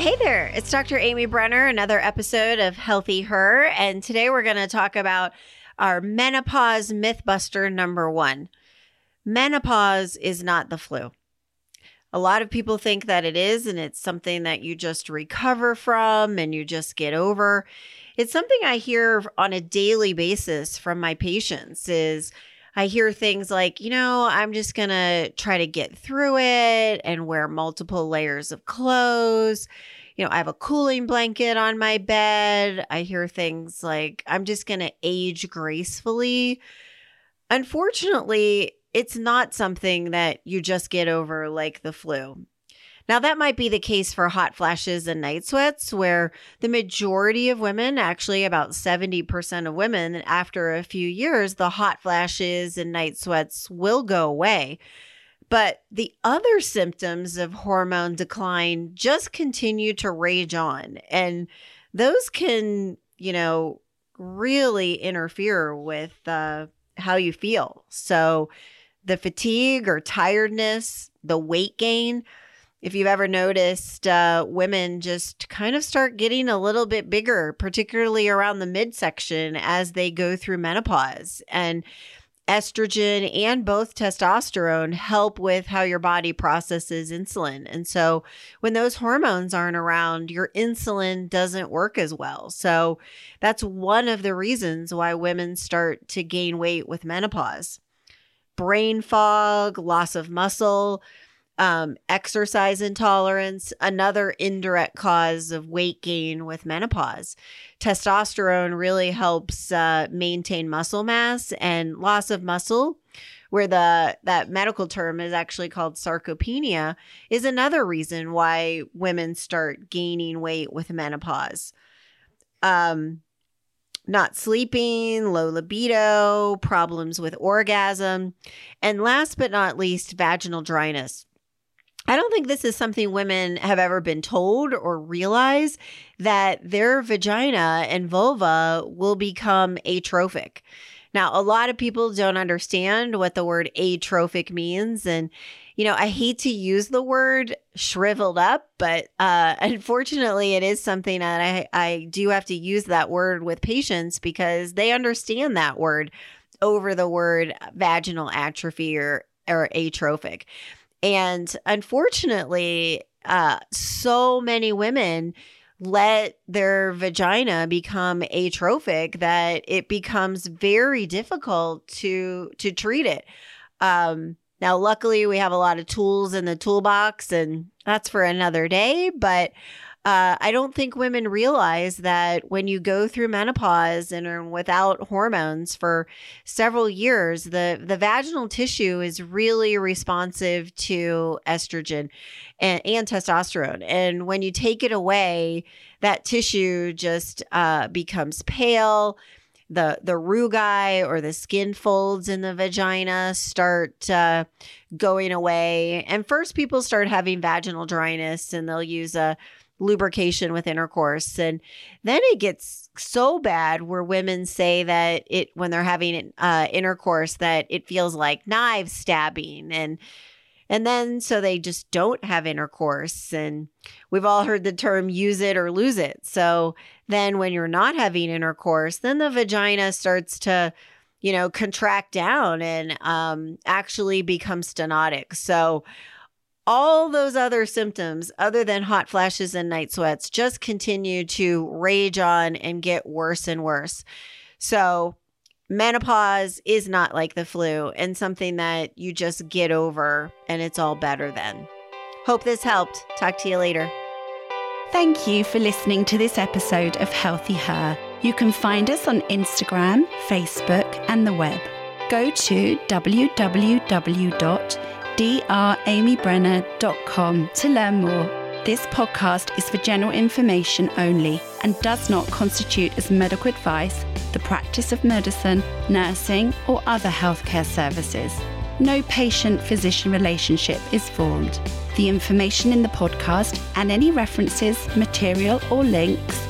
Hey there, it's Dr. Amy Brenner, another episode of Healthy Her. And today we're going to talk about our menopause mythbuster number one. Menopause is not the flu. A lot of people think that it is, and it's something that you just recover from and you just get over. It's something I hear on a daily basis from my patients is I hear things like, you know, I'm just going to try to get through it and wear multiple layers of clothes. You know, I have a cooling blanket on my bed. I hear things like, I'm just going to age gracefully. Unfortunately, it's not something that you just get over like the flu. Now, that might be the case for hot flashes and night sweats, where the majority of women, actually about 70% of women, after a few years, the hot flashes and night sweats will go away. But the other symptoms of hormone decline just continue to rage on. And those can, you know, really interfere with uh, how you feel. So, the fatigue or tiredness, the weight gain, if you've ever noticed, uh, women just kind of start getting a little bit bigger, particularly around the midsection as they go through menopause. And estrogen and both testosterone help with how your body processes insulin. And so when those hormones aren't around, your insulin doesn't work as well. So that's one of the reasons why women start to gain weight with menopause. Brain fog, loss of muscle, um, exercise intolerance, another indirect cause of weight gain with menopause. Testosterone really helps uh, maintain muscle mass and loss of muscle where the that medical term is actually called sarcopenia is another reason why women start gaining weight with menopause um not sleeping, low libido, problems with orgasm, and last but not least, vaginal dryness. I don't think this is something women have ever been told or realize that their vagina and vulva will become atrophic. Now, a lot of people don't understand what the word atrophic means. And, you know, I hate to use the word shriveled up, but uh, unfortunately, it is something that I, I do have to use that word with patients because they understand that word over the word vaginal atrophy or, or atrophic. And unfortunately, uh, so many women let their vagina become atrophic that it becomes very difficult to to treat it. Um, now, luckily, we have a lot of tools in the toolbox, and that's for another day. But uh, I don't think women realize that when you go through menopause and are without hormones for several years, the, the vaginal tissue is really responsive to estrogen and, and testosterone. And when you take it away, that tissue just uh, becomes pale the the rugae or the skin folds in the vagina start uh, going away and first people start having vaginal dryness and they'll use a lubrication with intercourse. And then it gets so bad where women say that it, when they're having uh, intercourse, that it feels like knives stabbing and, and then so they just don't have intercourse. And we've all heard the term use it or lose it. So then when you're not having intercourse, then the vagina starts to, you know, contract down and um, actually become stenotic. So all those other symptoms, other than hot flashes and night sweats, just continue to rage on and get worse and worse. So, menopause is not like the flu and something that you just get over and it's all better then. Hope this helped. Talk to you later. Thank you for listening to this episode of Healthy Her. You can find us on Instagram, Facebook, and the web. Go to www dramybrenner.com to learn more. This podcast is for general information only and does not constitute as medical advice, the practice of medicine, nursing, or other healthcare services. No patient physician relationship is formed. The information in the podcast and any references, material, or links